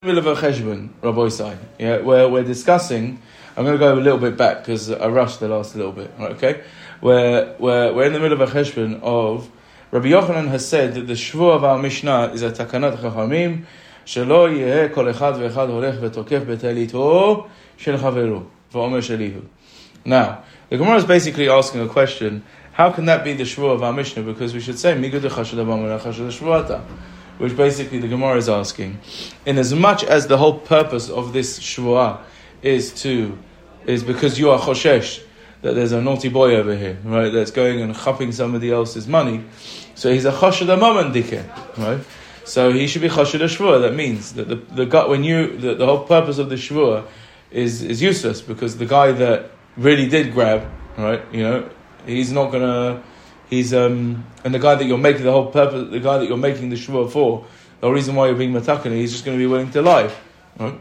yeah, where we're discussing. I'm going to go a little bit back because I rushed the last little bit. Right, okay, where where we're in the middle of a cheshbon of Rabbi Yochanan has said that the shvu of our Mishnah is a takanat chachamim שלא יהא כל אחד ואחד הולך ותוקף בתליתו של חברו, ואומר שליהו. Now, the Gemara is basically asking a question, how can that be the shvu of our Mishnah? Because we should say, migud shvuata Which basically the Gemara is asking, in as much as the whole purpose of this shvuah is to, is because you are choshesh, that there's a naughty boy over here, right, that's going and chopping somebody else's money, so he's a choshed amam dike, right? So he should be choshed shvuah. That means that the, the gut when you the, the whole purpose of the shvuah is is useless because the guy that really did grab, right, you know, he's not gonna he's um, and the guy that you're making the whole purpose, the guy that you're making the shvuah for, the reason why you're being matakan, he's just going to be willing to lie. Right?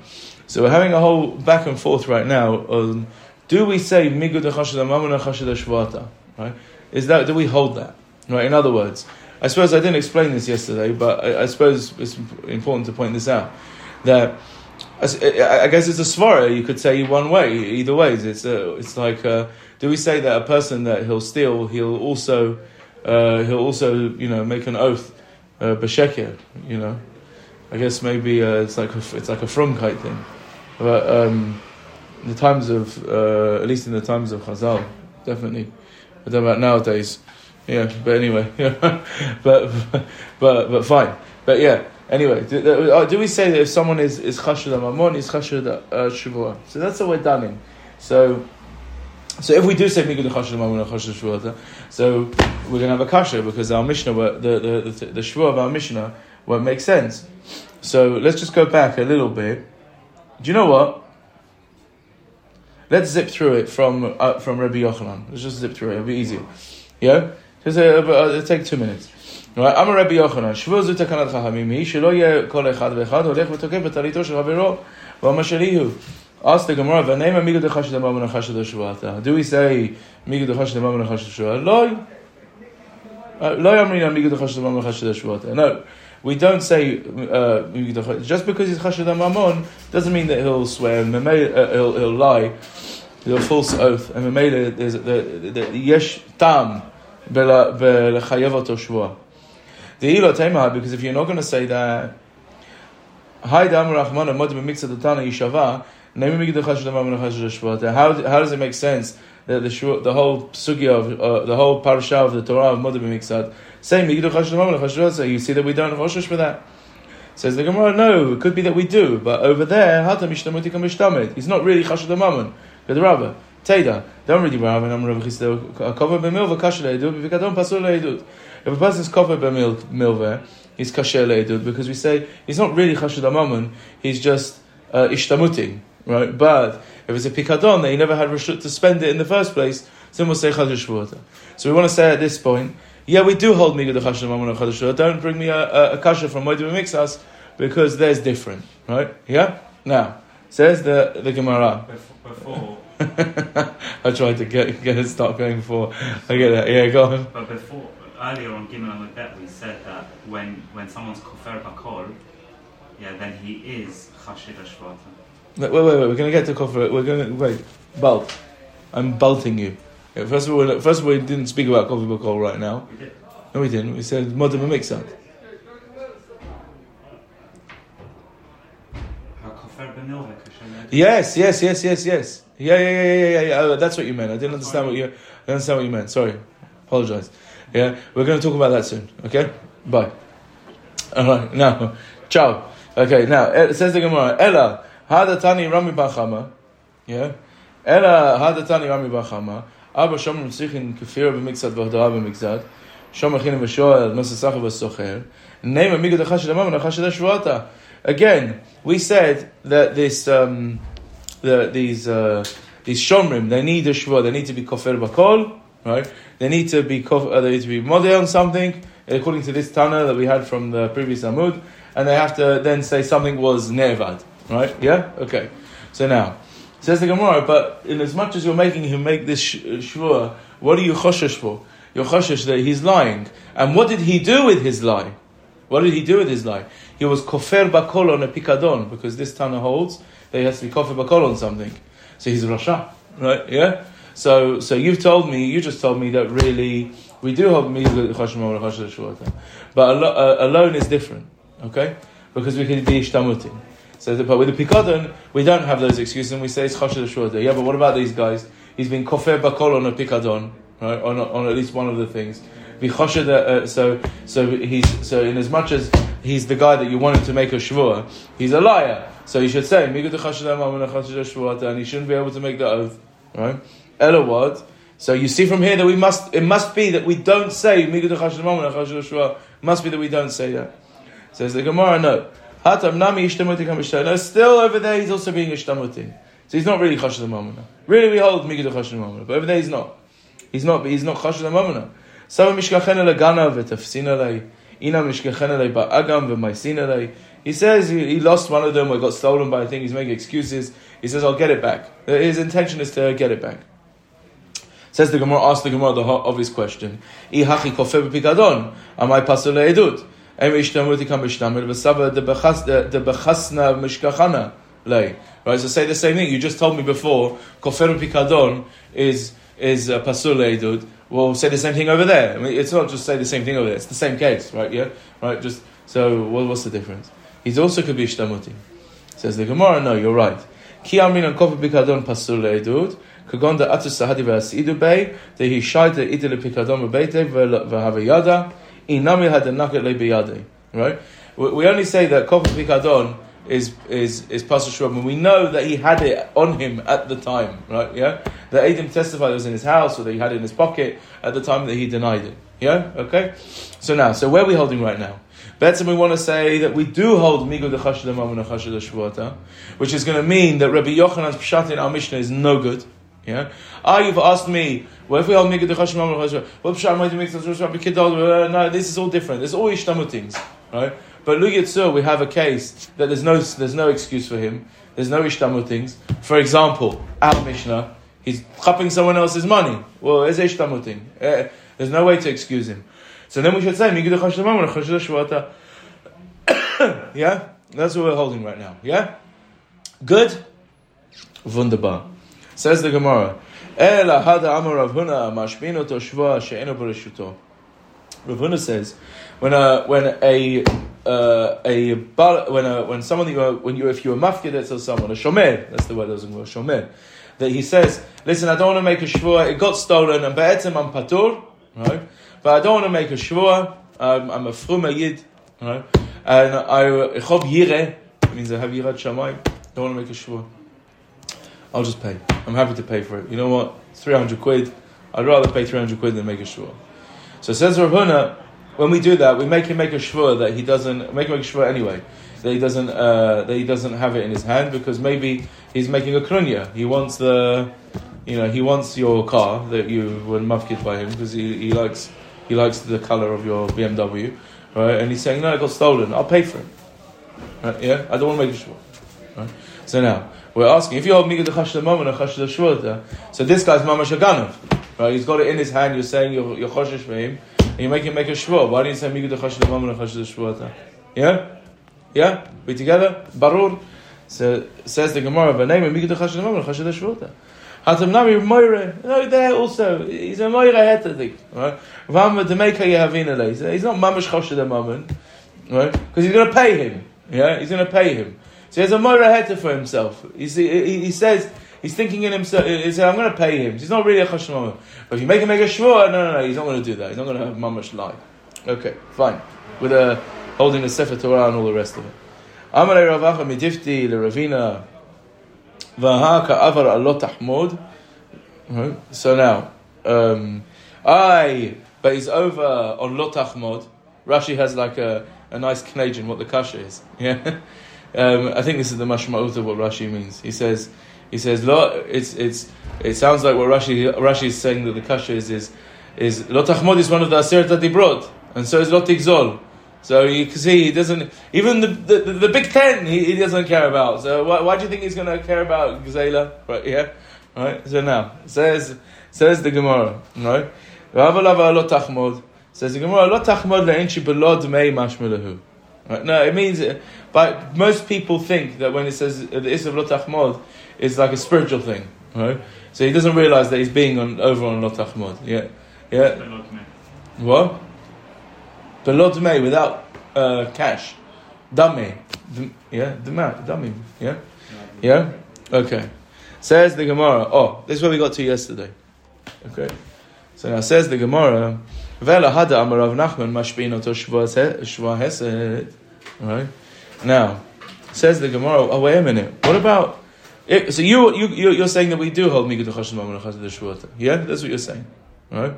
So we're having a whole back and forth right now on do we say migud shvuata? Right? Is that do we hold that? Right? In other words, I suppose I didn't explain this yesterday, but I, I suppose it's important to point this out that. I guess it's a svara. You could say one way, either ways. It's a, it's like a, do we say that a person that he'll steal, he'll also uh, he'll also you know make an oath uh, you know? I guess maybe uh, it's like a, it's like a frumkeit thing, but um, in the times of uh, at least in the times of Chazal, definitely. I don't know about nowadays. Yeah, but anyway, but but but fine. But yeah, anyway, do, uh, do we say that if someone is is chashud mamon, is chashud uh, shavua? So that's what we're done So so if we do say Migud Chashav so we're going to have a kasha because our Mishnah, the, the, the, the Shvuah of our Mishnah won't make sense. So let's just go back a little bit. Do you know what? Let's zip through it from uh, from Rabbi Yochanan. Let's just zip through it. It'll be easier. Yeah? Just uh, uh, it'll take two minutes. Right? I'm a Rabbi Yochanan. שבוע זו תקנת חכמים היא שלא יהיה כל אחד ואחד הולך ותוקף בטליתו של חברו ואומר שלי הוא. Ask the Gemara, "V'neima migud dechash demam v'nechash deshvuata." Do we say migud dechash demam v'nechash deshvuata? Lo, uh, lo. No, we don't say uh, just because he's chashad mamon doesn't mean that he'll swear and uh, he'll, he'll lie, he'll false oath, and memela there's the yesh tam belechayev oto shvua. The ilo because if you're not going to say that. Hi dam rachman amod b'mikzat atana yishava how, how does it make sense that the, the whole sugya of uh, the whole parasha of the Torah of Moed B'Miksad saying you see that we don't Roshish for that. Says the Gemara, no, it could be that we do, but over there. He's not really Chashad Mammon, but the Rabba. Teda, don't Rabba, and I'm Rabbi Chisda, cover b'milva kasher le'edut. If a person's covered b'milva, he's kasher le'edut, because we say he's not really Chashad Mammon, he's just uh, right? But if it's a pikadon that he never had reshut to spend it in the first place, then we'll say chadash So we want to say at this point, yeah, we do hold migad chashav mamon chadash Don't bring me a, a, a kasha from Moedim Mixas because there's different, right? Yeah. Now says the the Gemara. Before. I tried to get get it start going for. I get that. Yeah, go on. But before earlier on Gimel and Bet, we said that when when someone's kofer bakol, yeah, then he is chashid ashvata. Wait, wait, wait. We're going to get to kofar. We're going to wait. Bolt. I'm bolting you. First of all, first of all, we didn't speak about coffee bakol right now. We. No, we didn't. We said modern mixat. Yes, yes, yes, yes, yes. Yeah, yeah, yeah, yeah, yeah. yeah. Oh, that's what you meant. I didn't understand what you. I understand what you meant. Sorry, apologize. Yeah, we're going to talk about that soon. Okay, bye. All right, now, ciao. Okay, now it says the Gemara. Ella. Hadatani Rami Bachama, yeah. Ela Hadatani Rami Bachama. Abba Shomrim Tzichin Kefira b'mikzad v'hodara b'mikzad. Shom Achinu v'shoel Masasacha v'socher. Name a Migad Achash Damam Achash. Again, we said that this um, the, these uh, these shomrim they need a shvua, they need to be kofer bakol, right? They need to be uh, they need to be model on something according to this Tana that we had from the previous Amud, and they have to then say something was nevad. Right? Yeah? Okay. So now, says the Gemara, but in as much as you're making him make this shvua, what are you choshesh for? You're choshesh that he's lying. And what did he do with his lie? What did he do with his lie? He was kofer bakol on a pikadon because this Tana holds that he has to be kofer bakol on something. So he's rasha, right? Yeah. So so you've told me, you just told me that really we do hold mitzvah chashim but uh, alone is different, okay? Because we can be ishtamutin. So but with the pikadon, we don't have those excuses, and we say it's chashav shvata. Yeah, but what about these guys? He's been kofer bakol on a pikadon, right? On, on at least one of the things. Uh, so so he's so in as much as he's the guy that you wanted to make a shvua, he's a liar. So you should say and he shouldn't be able to make the oath, right? Ella what? So you see from here that we must it must be that we don't say must be that we don't say that. Says the Gemara, no. No, still over there he's also being ishtamutin. So he's not really chashav the. Really, we hold migid chashav the moment, but over there he's not. He's not. He's not chashav the moment. Some mishkachen legana v'tafsin alei. Ina mishkachen alei ba'agam v'maisin alei. He says he, he, lost one of them or got stolen by a thing. He's making excuses. He says, "I'll get it back." Uh, his intention is to get it back. Says the Gemara, ask the Gemara the obvious question: "Ihachi kofe b'pikadon, amai pasul le'edut." Right, so say the same thing. You just told me before, kofer pikadon is is uh, pasul le'edut will say the same thing over there. I mean, it's not just say the same thing over there. It's the same case, right? Yeah, right. Just so, what, what's the difference? He's also could be shtamuti. Says the Gemara. No, you're right. Ki amin on kofi bikadon pasul leidut. Kagon da atus sahadi ve'asidu bei. Dehi shaita idil pikadon bebeite ve'havayada. Inami had the naket le Right. We only say that kofi bikadon is is is Pastor Shmuel, and we know that he had it on him at the time, right? Yeah, that Adam testified it was in his house or that he had it in his pocket at the time that he denied it. Yeah, okay. So now, so where are we holding right now? Better we want to say that we do hold migu de chashid and chashid shvuata, which is going to mean that Rabbi Yochanan's pshat in our Mishnah is no good. Yeah. Ah, you've asked me, well, if we hold migu de chashid and chashid, what pshat might make the No, this is all different. There's always things, right? But so we have a case that there's no there's no excuse for him. There's no ishtamu things. For example, our Mishnah, he's chopping someone else's money. Well, there's ishtamu thing. Uh, there's no way to excuse him. So then we should say, Yeah? That's what we're holding right now. Yeah? Good? Wunderbar. Says the Gemara. Ela hada amar Rav Huna mashbino to shva she'eno b'reshuto. Rav Huna says, when a when a uh, a when a, when someone you when you if you are mafkid or someone a shomer. That's the word doesn't go shomer. That he says listen I don't want to make a shvua. It got stolen and be'etzem I'm patur right? But I don't want to make a shvua. Um, I'm a fruma yid right? And I chob yire means I have yirat shamayim don't want to make a shvua I'll just pay I'm happy to pay for it you know what 300 quid I'd rather pay 300 quid than make a shvua so says Rav Huna when we do that, we make him make a shvur that he doesn't make him make a shvur anyway. That he doesn't uh, that he doesn't have it in his hand because maybe he's making a krunya. He wants the you know he wants your car that you were mafkid by him because he, he likes he likes the color of your BMW, right? And he's saying no, it got stolen. I'll pay for it. Right? Yeah, I don't want to make a shvur. Right? So now we're asking if you hold migad the moment a shvur. So this guy's mamash right? He's got it in his hand. You're saying you're, you're choshesh for him and you make him make a shvua. Why do you say migud chashiv mamon chashiv shvuata? Yeah, yeah. We together. Barur. So says the Gemara. V'nei migud chashiv mamon chashiv shvuata. Hatam nami moire. No, there also he's a moire hetedik. Right. Vam demeka yehavina. He's not Mamash mamish the moment. Right. Because he's going to pay him. Yeah, he's going to pay him. So he has a moira heta for himself. See, he, he says He's thinking in himself, he said, I'm going to pay him. He's not really a chashmama. But if you make him make a shvur, no, no, no, he's not going to do that. He's not going to have mamash lie. Okay, fine. With a, holding the Sefer Torah and all the rest of it. Amalei Ravacha midifti leravina v'ha ka'avar alot. So now, um, I, but he's over on lot. Rashi has like a, a nice Canadian what the kasha is. Yeah. Um, I think this is the mashma'ut of what Rashi means. He says, he says, "Lo, it's it's it sounds like what Rashi Rashi is saying that the kasha is is is is one of the aseret that he brought, and so is lo tigzol. So you can see he doesn't even the the, the, the Big Ten he, he, doesn't care about. So why, why do you think he's going to care about gzela? Right? Yeah. Right. So now says says the Gemara. Right. Says the Gemara, Lo tachmod le'enchi belod mei mashmelahu. Right? No, it means, but most people think that when it says the Isra of Lo tachmod, it's like a spiritual thing. Right? So he doesn't realize that he's being on, over on Lo tachmod. Yeah? Yeah? What? Belod mei, without uh, cash. Dame. D- yeah? Dummy. Yeah? Yeah? Okay. Says the Gemara. Oh, this is what we got to yesterday. Okay. So now says the Gemara. Vela hada amar Rav Nachman mashpin oto shva hesed. Right. Now says the Gemara. Oh wait a minute. What about? It, so you you you you're saying that we do hold amar chased Yeah, that's what you're saying, right?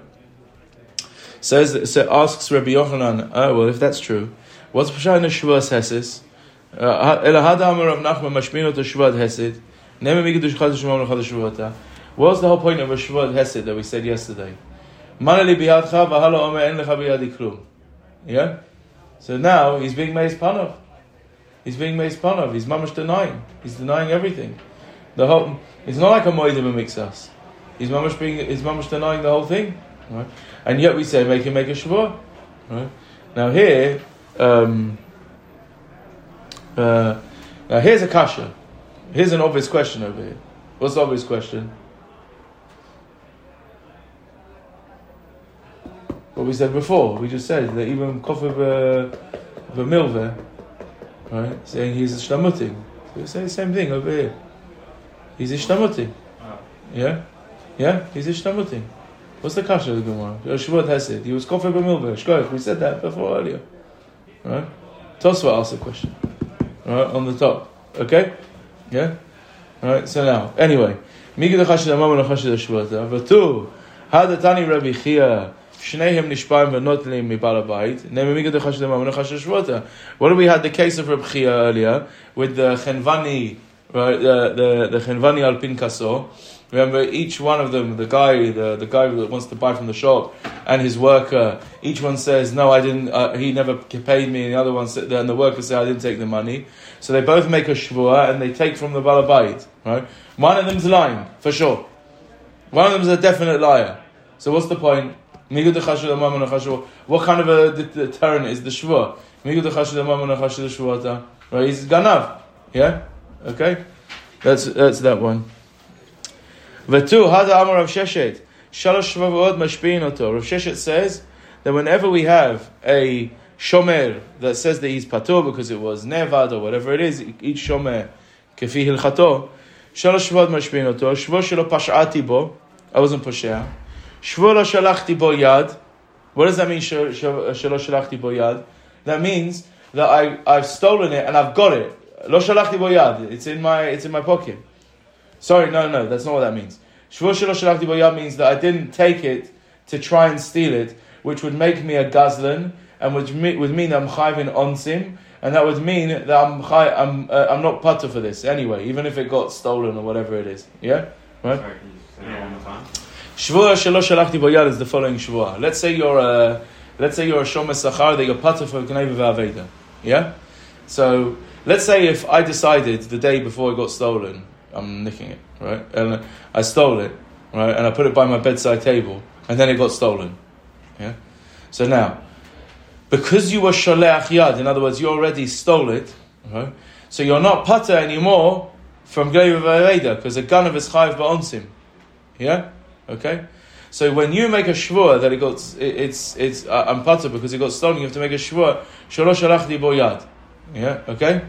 Says so asks Rabbi Yochanan. Oh well, if that's true, what's shvas hesed? Uh, hesed. What's the whole point of a Shavuot Hesed that we said yesterday? Yeah? So now he's being made fun of. He's being made fun of. He's mamash denying. He's denying everything. The whole it's not like a moedim mixas. He's mamash being he's mamash denying the whole thing. Right? And yet we say make him make a Shavuot. Right? Now here um, uh, now here's a kasha. Here's an obvious question over here. What's the obvious question? What we said before. We just said that even Kofir Milve, right, saying he's a shtamuting. So we say the same thing over here. He's a shtamuting. Ah. Yeah? Yeah? He's a shtamuting. What's the kasha of the Gemara? Shavuot Hesed. He was Kofir Milve. Shkoich. We said that before earlier. Right? Tosva asked a question. Right? On the top. Okay? Yeah? Alright, so now, anyway. Migid chashid amam and chashid shvata. V'tu, hadatani Rabbi Chia, shnehem nishpaim. What do we had the case of Rabbi Chia earlier, with the chenvani, right, the, the, the chenvani al pinkaso. Remember, each one of them, the guy, the, the guy that wants to buy from the shop, and his worker, each one says, "No, I didn't. Uh, he never paid me." And the other one said, and the worker said, "I didn't take the money." So they both make a shvua and they take from the balabait. Right? One of them's lying for sure. One of them's a definite liar. So what's the point? What kind of a deterrent is the shvua? Right? He's ganav. Yeah. Okay. That's that's that one. V'tu hada amar Rav Sheshet shalosh shvavuot mashpiin oto. Rav Sheshet says that whenever we have a shomer that says that he's patur because it was nevad or whatever it is, each shomer kefi hilchato, shalosh shvod mashpin oto, shvo shelo pash'ati bo, I wasn't poshea, shvo lo shalachti bo yad, what does that mean, shelo shalachti bo yad? That means that I, I've stolen it and I've got it. Lo shalachti boyad. it's in my, it's in my pocket. Sorry, no, no, that's not what that means. Shelo shalachti bo yad means that I didn't take it to try and steal it, which would make me a gazlan, and which would mean I'm chayvin onsim, and that would mean that I'm I'm uh, I'm not putter for this anyway, even if it got stolen or whatever it is. Yeah, right. Shvua shelo shalachti boyad is the following shvua. Let's say you're a let's say you're a shomer sachar that you're for gneva v'aveda. Yeah, so let's say if I decided the day before it got stolen, I'm nicking it, right, and I stole it, right, and I put it by my bedside table, and then it got stolen. Yeah, so now because you were sholeach yad, in other words, you already stole it, right? so you're not pata anymore from Gleiv Aveda, because a gun of his chayiv ba'onsim. Yeah? Okay? So when you make a shvur that it got, it, it's, it's, uh, I'm pata because it got stolen, you have to make a shvur, shalosh shalachti bo yad. Yeah? Okay?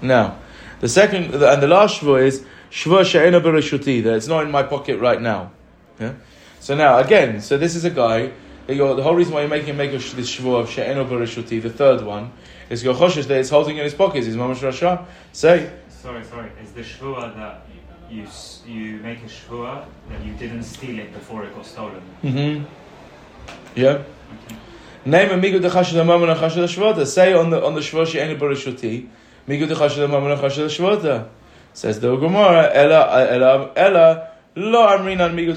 Now, the second, and the last shvur is, shvur she'ena bereshuti, that it's not in my pocket right now. Yeah? So now, again, so this is a guy the whole reason why you're making make this shvur of she'eno bereshuti, the third one, is your choshesh that it's holding in his pockets. Is mamash rasha. Say. Sorry, sorry. Is the shvur that you you make a shvur that you didn't steal it before it got stolen? Mm-hmm. Yeah. Name a migu dechashid amam and achashid shvota. Say on the on the shvur she'eno bereshuti, migu dechashid amam and achashid shvota. Says the Gemara, ella ella ella. Lo amrin al migu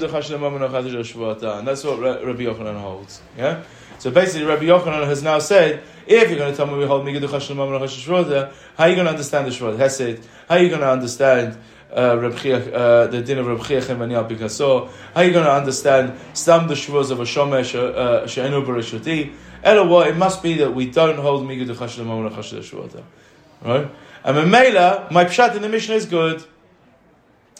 And that's what Rabbi Yochanan holds. Yeah? So basically, Rabbi Yochanan has now said, if you're going to tell me we hold migu how are you going to understand the Shvat Hesed? How are you going to understand uh, uh, the din of Reb Chia Chemaniah Bikasor. How are you going to understand some of the shvuz of a shomesh uh, she'enu bereshoti? Elo what? It must be that we don't hold migud chashel amon chashel shvuota, right? And Mamela, my pshat in the Mishnah is good,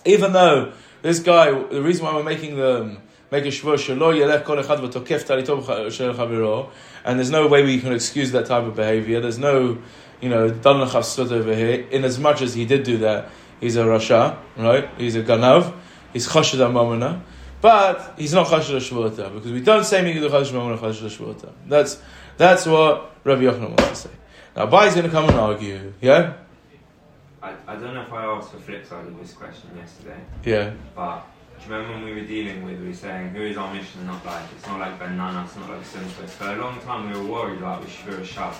even though this guy, the reason why we're making the make a shvur shelo yelech kol echad v'tokef shel chaviro, and there's no way we can excuse that type of behavior. There's no, you know, dan over here. In as much as he did do that, he's a rasha, right? He's a ganav. He's chashid amamana. But he's not chashid shvuota because we don't say migud chashid amamana chashid. That's that's what Rabbi Yochanan wants to say. Now, Bai's going to come and argue, yeah. I, I don't know if I asked the flip side of this question yesterday. Yeah. But do you remember when we were dealing with, we were saying, who is our mission not like? It's not like Ben Nana, it's not like Simple. For a long time we were worried about we should be a shop.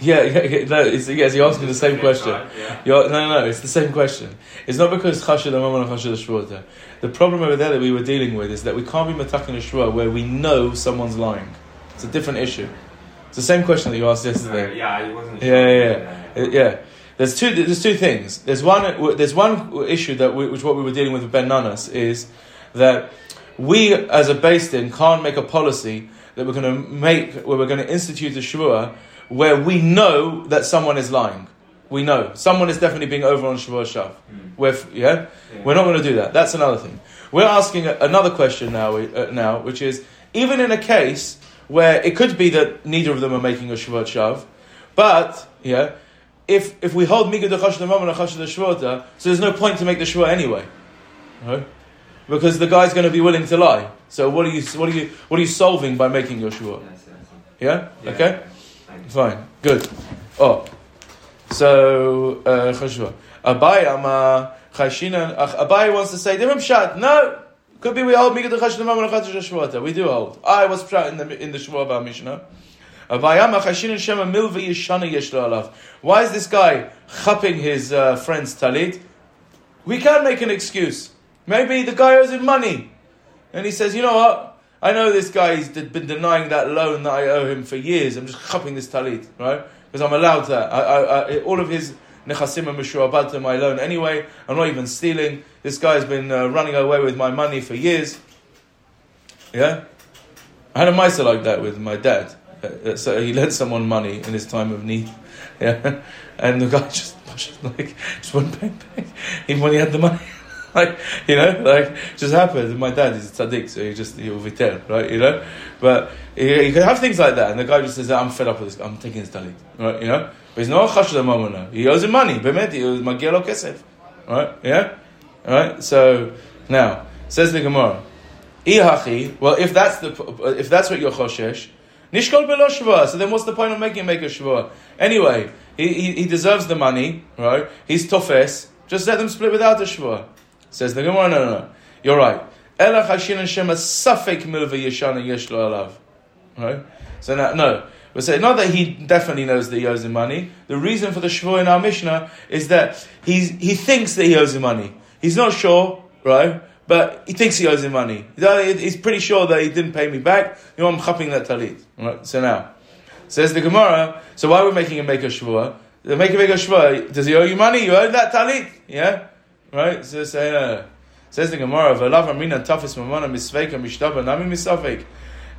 Yeah, yeah, yeah, no, it's, yes, you asked me the same question. yeah. No, no, no, it's the same question. It's not because chashid amam and chashid shvuota. The problem over there that we were dealing with is that we can't be matakin a shvua where we know someone's lying. It's a different issue. It's the same question that you asked yesterday. yeah, I wasn't Yeah, sure. yeah, yeah. Uh, yeah. There's two. There's two things. There's one. There's one issue that we, which what we were dealing with with Ben Nanas is that we as a based in can't make a policy that we're going to make where we're going to institute a shvua where we know that someone is lying. We know someone is definitely being over on Shavuot shav. We're, yeah? Yeah. we're not going to do that. That's another thing. We're asking another question now. Uh, now, which is even in a case where it could be that neither of them are making a Shavuot shav, but yeah, if if we hold migad achash demam and achash shvota, so there's no point to make the shvua anyway? Because the guy's going to be willing to lie. So what are you what are you what are you solving by making your shvua? Yes, yes, yes. Yeah. Yeah. Okay. Fine. Good. Oh. So, uh, Chashua. Abai ama chashina. Abai wants to say, different pshat. No. Could be we hold Migad Chashina Shvuata. We do hold. I was pshat in the, in the our Mishnah. Abai ama shema milva yeshana yeshlo alav. Why is this guy chapping his uh, friend's talit? We can't make an excuse. Maybe the guy owes him money. And he says, you know what? I know this guy's been denying that loan that I owe him for years. I'm just chapping this talit, right? Because I'm allowed that. I, I, I, all of his nechasim are mishuabad to my loan anyway. I'm not even stealing. This guy's been uh, running away with my money for years. Yeah? I had a miser like that with my dad. Uh, so he lent someone money in his time of need. Yeah? And the guy just, just like, just wouldn't pay, pay. Even when he had the money. like, you know, like, just happened. And my dad is a tzaddik, so he just, he'll vitel, right, you know? But you, can have things like that, and the guy just says, I'm fed up with this, I'm taking his talit, right, you know? But he's not a chashudah moment He owes him money, bemet, he owes magia lo kesef, right, yeah? Right, so, now, says the Gemara, Ihachi, well, if that's the, if that's what you're choshesh, Nishkol belo shvua. So then, what's the point of making make a shvua? Anyway, he, he, he deserves the money, right? He's tofes. Just let them split without the shvua. Says the Gemara. No, no, no. You're right. Ela chashin and shema safek milva yeshana yeshlo alav. Right. So now, no. We say not that he definitely knows that he owes him money. The reason for the shvua in our Mishnah is that he's, he thinks that he owes him money. He's not sure, right? But he thinks he owes him money. He's pretty sure that he didn't pay me back. You know, I'm chapping that talit. Right? So now, says the Gemara, so why are we making him make a shvua? The make him make a shvua, does he owe you money? You owe that talit. Yeah? Right? So say, uh, says the Gemara, V'alav amrina tafis mamana misveika mishtaba nami misafek.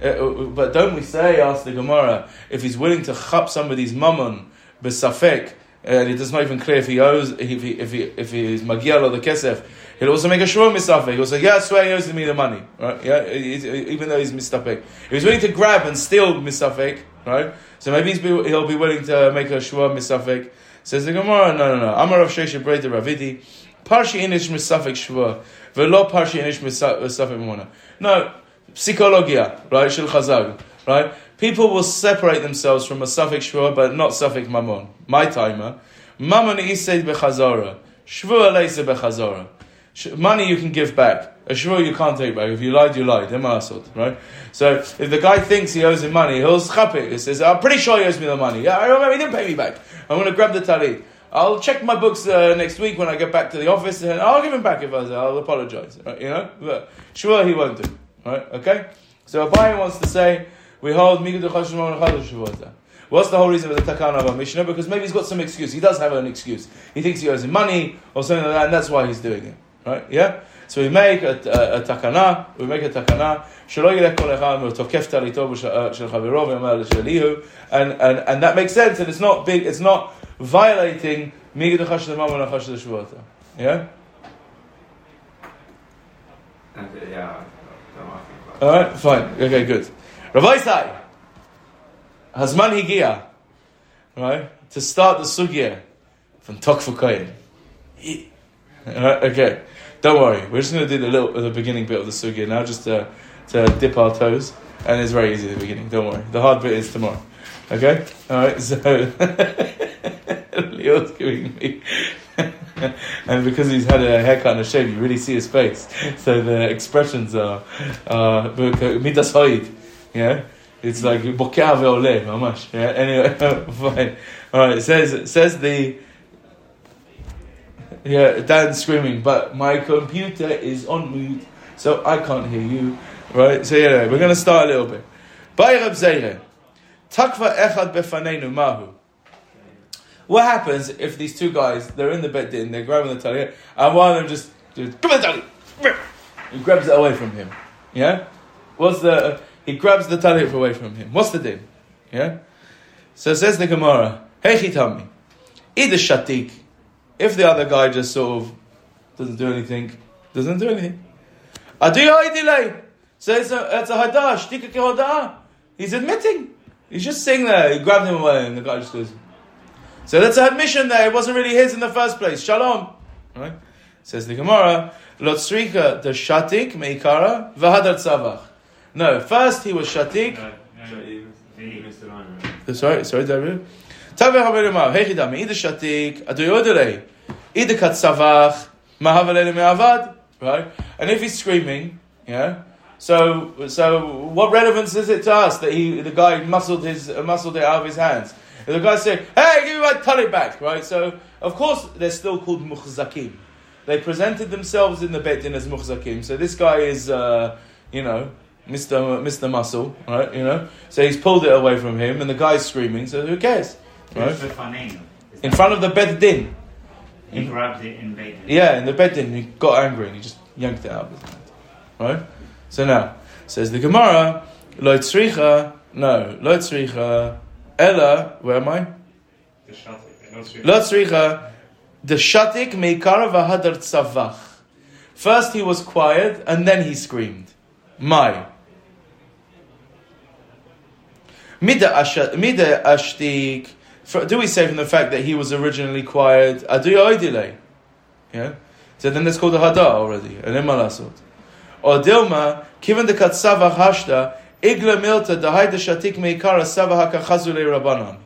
Uh, But don't we say, ask the Gemara, if he's willing to chap somebody's mammon, besafek, and it is not even clear if he owes, if he, if he, if he is magial or the kesef, he'll also make a shvur misafek. He'll say, yeah, I swear he owes me the money, right? Yeah, even though he's mistafek. If he's willing to grab and steal misafek, right? So maybe he'll be willing to make a shvur misafek. Says the Gemara, no, no, no. Amar of Sheshe Breda Ravidi, Parshi inish misafek shvur, velo parshi inish misafek mona. No, psychologia, right? Shel Chazal, right? People will separate themselves from a suffix shvur, but not suffix mammon. My timer. Mammon ised bechazara. Shvur leise bechazara. Sh- Money you can give back. A shvur you can't take back. If you lied, you lied. Emasot, right? So if the guy thinks he owes him money, he'll schap it. He says, I'm pretty sure he owes me the money. Yeah, I remember he didn't pay me back. I'm going to grab the talit. I'll check my books uh, next week when I get back to the office, and I'll give him back if I I'll apologize. Right? You know, but sure he won't do. Right? Okay. So Abaye wants to say we hold migad chashim on chadash shavuota. What's the whole reason for the takana of our Mishnah? Because maybe he's got some excuse. He does have an excuse. He thinks he owes him money or something like that, and that's why he's doing it. Right? Yeah? So we make a, a, a takana, we make a takana, שלא ילך כל אחד ותוקף טליתו של חברו ואומר לשליהו, and, and, and that makes sense, and it's not big, it's not violating Migad Chashdamam and Chashdashvuot. Yeah? Yeah. All right, fine. Okay, good. Rabbi Sai, Hazman Higia, right? To start the sugia from Tokfo Kohen. Right, okay, don't worry. We're just going to do the little, the beginning bit of the sugia now, just to, to dip our toes. And it's very easy at the beginning. Don't worry. The hard bit is tomorrow. Okay, all right. So Leo's giving me, and because he's had a haircut and a shave, you really see his face. So the expressions are uh, midas hoid. Yeah, it's like bokeh ve'oleh, mamash. Yeah. Anyway, fine. All right. It says it says the. Yeah, Dan's screaming, but my computer is on mute, so I can't hear you. Right? So yeah, we're to start a little bit. Bye, Reb. Takva echad befanenu mahu. What happens if these two guys, they're in the bed din, they're grabbing the talit, and one of them just, just come on, grabs it away from him. Yeah? What's the, he grabs the talit away from him. What's the din? Yeah? So says the Gemara, hey chitami, either shatik, if the other guy just sort of doesn't do anything, doesn't do anything. Adi delay. So it's a, it's a hadash. He's admitting. He's just sitting there. He grabbed him away, and the guy just goes. So that's an admission there. It wasn't really his in the first place. Shalom. Right? Says the Gemara, Lotzrika the shatik meikara v'hadar tzavach. No, first he was shatik. So you the- missed the line, right? Uh, sorry, sorry, David. Taveh haverimah, hechidam, either shatik, adoyodere, either katzavach, mahavalele me'avad. Right? And if he's screaming, yeah. So, so what relevance is it to us that he, the guy muscled his, uh, muscled it out of his hands? If the guy said, "Hey, give me my talit back," right? So, of course, they're still called muchzakim. They presented themselves in the bet din as muchzakim. So this guy is, uh, you know, Mister Mister Muscle, right? You know, so he's pulled it away from him, and the guy's screaming. So who cares, right? Who's befanenu? Is In front of the bet din. He grabbed it in bed. Yeah, in the bed din, he got angry and he just yanked it out of his hand. Right? So now, says the Gemara, Lo tzricha, no, Lo tzricha, Ella, where am I? The shatik. Eh, no street. Lo tzricha, the shatik meikara v'hadar tzavach. First he was quiet and then he screamed. My. Mida ashtik. Do we say from the fact that he was originally quiet? Adu. Yeah? So then that's called a hada already. And then malasot. Or dilma, kiven de katsava hashta, igla milta dahaida shatik meikara sava hakachazule rabbanon.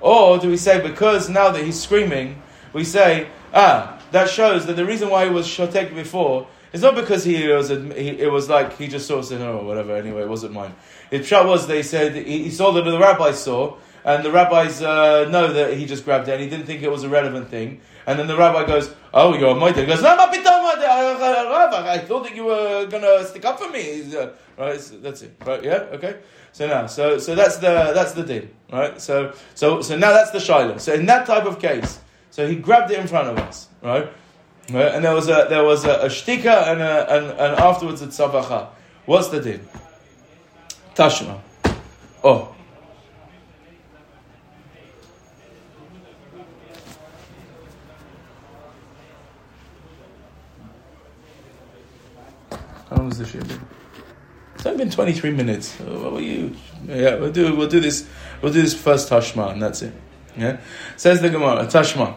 Or do we say because now that he's screaming, we say, ah, that shows that the reason why he was shotek before is not because he was, he, it was like he just sort of said, oh, whatever, anyway, it wasn't mine. The shot was they said he, he saw that the rabbi saw, and the rabbis uh, know that he just grabbed it, and he didn't think it was a relevant thing. And then the rabbi goes, "Oh, you're a moeder." He goes, "No, I thought that you were gonna stick up for me." Uh, right, so that's it. Right, yeah, okay. So now, so so that's the that's the deal, right? So so so now that's the shiloh. So in that type of case, so he grabbed it in front of us, right? Right, and there was a there was a, a shtika and a, and and afterwards a tzavacha. What's the deal? Tashma. Oh. How long is the shit? been? It's only been twenty three minutes. Uh, What were you? Yeah, we'll do we'll do this we'll do this first tashma and that's it. Yeah, says the Gemara tashma.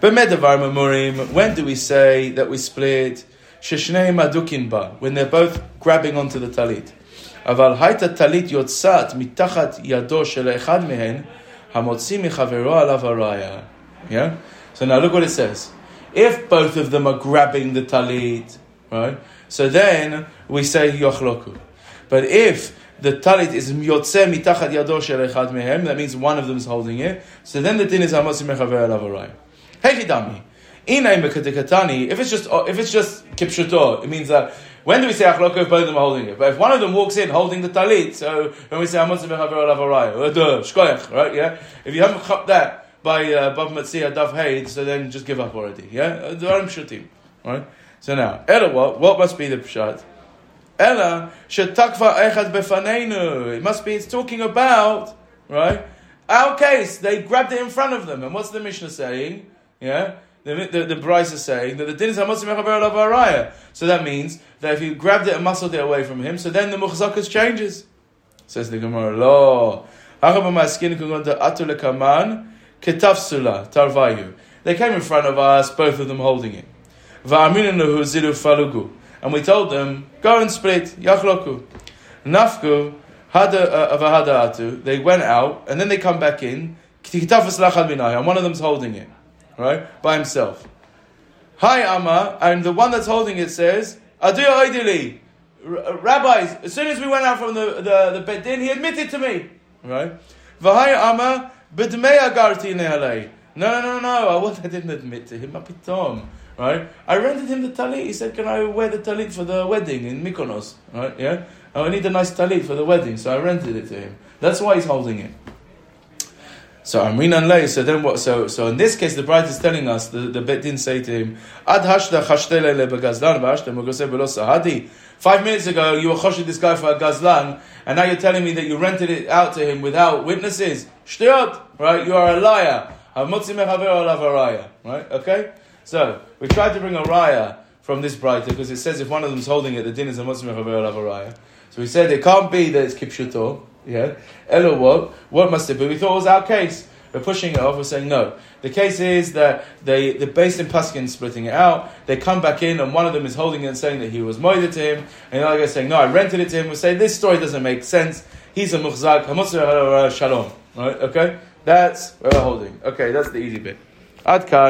But medavar memurim. When do we say that we split? Sheshnei madukin ba when they're both grabbing onto the talit. אבל הייתה טלית יוצאת מתחת ידו של אחד מהן, המוציא מחברו עליו הראיה. Yeah? So now look what it says. If both of them are grabbing the talit, right? So then we say yochloku. But if the talit is yotze mitachat yado echad mehem, that means one of them is holding it. So then the din is hamotzi mechaver alav haraya. Hechidami. Inay mekadekatani. If it's just if it's just kipshuto, it means that When do we say achloko if both of them are holding it? But if one of them walks in holding the talit, so when we say amotzim bechaver olav araya, shkoyach, right? Yeah. If you haven't chopped that by uh, Bava Metzia Dav so then just give up already. Yeah. Dvarim shutim. Right. So now, Ella, what? What must be the pshat? Ella shetakva echad befanenu. It must be. It's talking about right. Our case, they grabbed it in front of them, and what's the Mishnah saying? Yeah. The, the, the Braisa is saying that the din is hamotzim olav araya. So that means that if you grabbed it and muscled it away from him, so then the muchzakas changes. Says the Gemara, lo. They came in front of us, both of them holding it. And we told them, go and split, yachloku. Nafku, uh, they went out, and then they come back in, and one of them's holding it right, by himself. Hi, Amma, and the one that's holding it says, Adu Oidili, rabbis, as soon as we went out from the, the, the Bedin, he admitted to me, right? V'hai Amma, b'dmei agarti nehalei. No, no, no, no, I, I didn't admit to him, apitom, right? I rented him the talit, he said, can I wear the talit for the wedding in Mykonos, right, yeah? Oh, I need a nice talit for the wedding, so I rented it to him. That's why he's holding it. So Amrin and Lay, so then what so so in this case the bride is telling us the, the bet didn't say to him, Ad hashda sahadi. Five minutes ago you were choshid this guy for a gazlan, and now you're telling me that you rented it out to him without witnesses. Right? You are a liar. Right? Okay? So we tried to bring a raya from this bride because it says if one of them's holding it, the din is a Muslim raya. So we said it can't be that it's kipshuto. Yeah. Elo what? What must it be? We thought it was our case. We're pushing it off. We're saying no. The case is that they they're based in Paskin splitting it out. They come back in, and one of them is holding it and saying that he was moided to him, and the other guy saying no, I rented it to him. We say this story doesn't make sense. He's a muhzak. Shalom. Right? Okay. That's where we're holding. Okay, that's the easy bit. Adkan.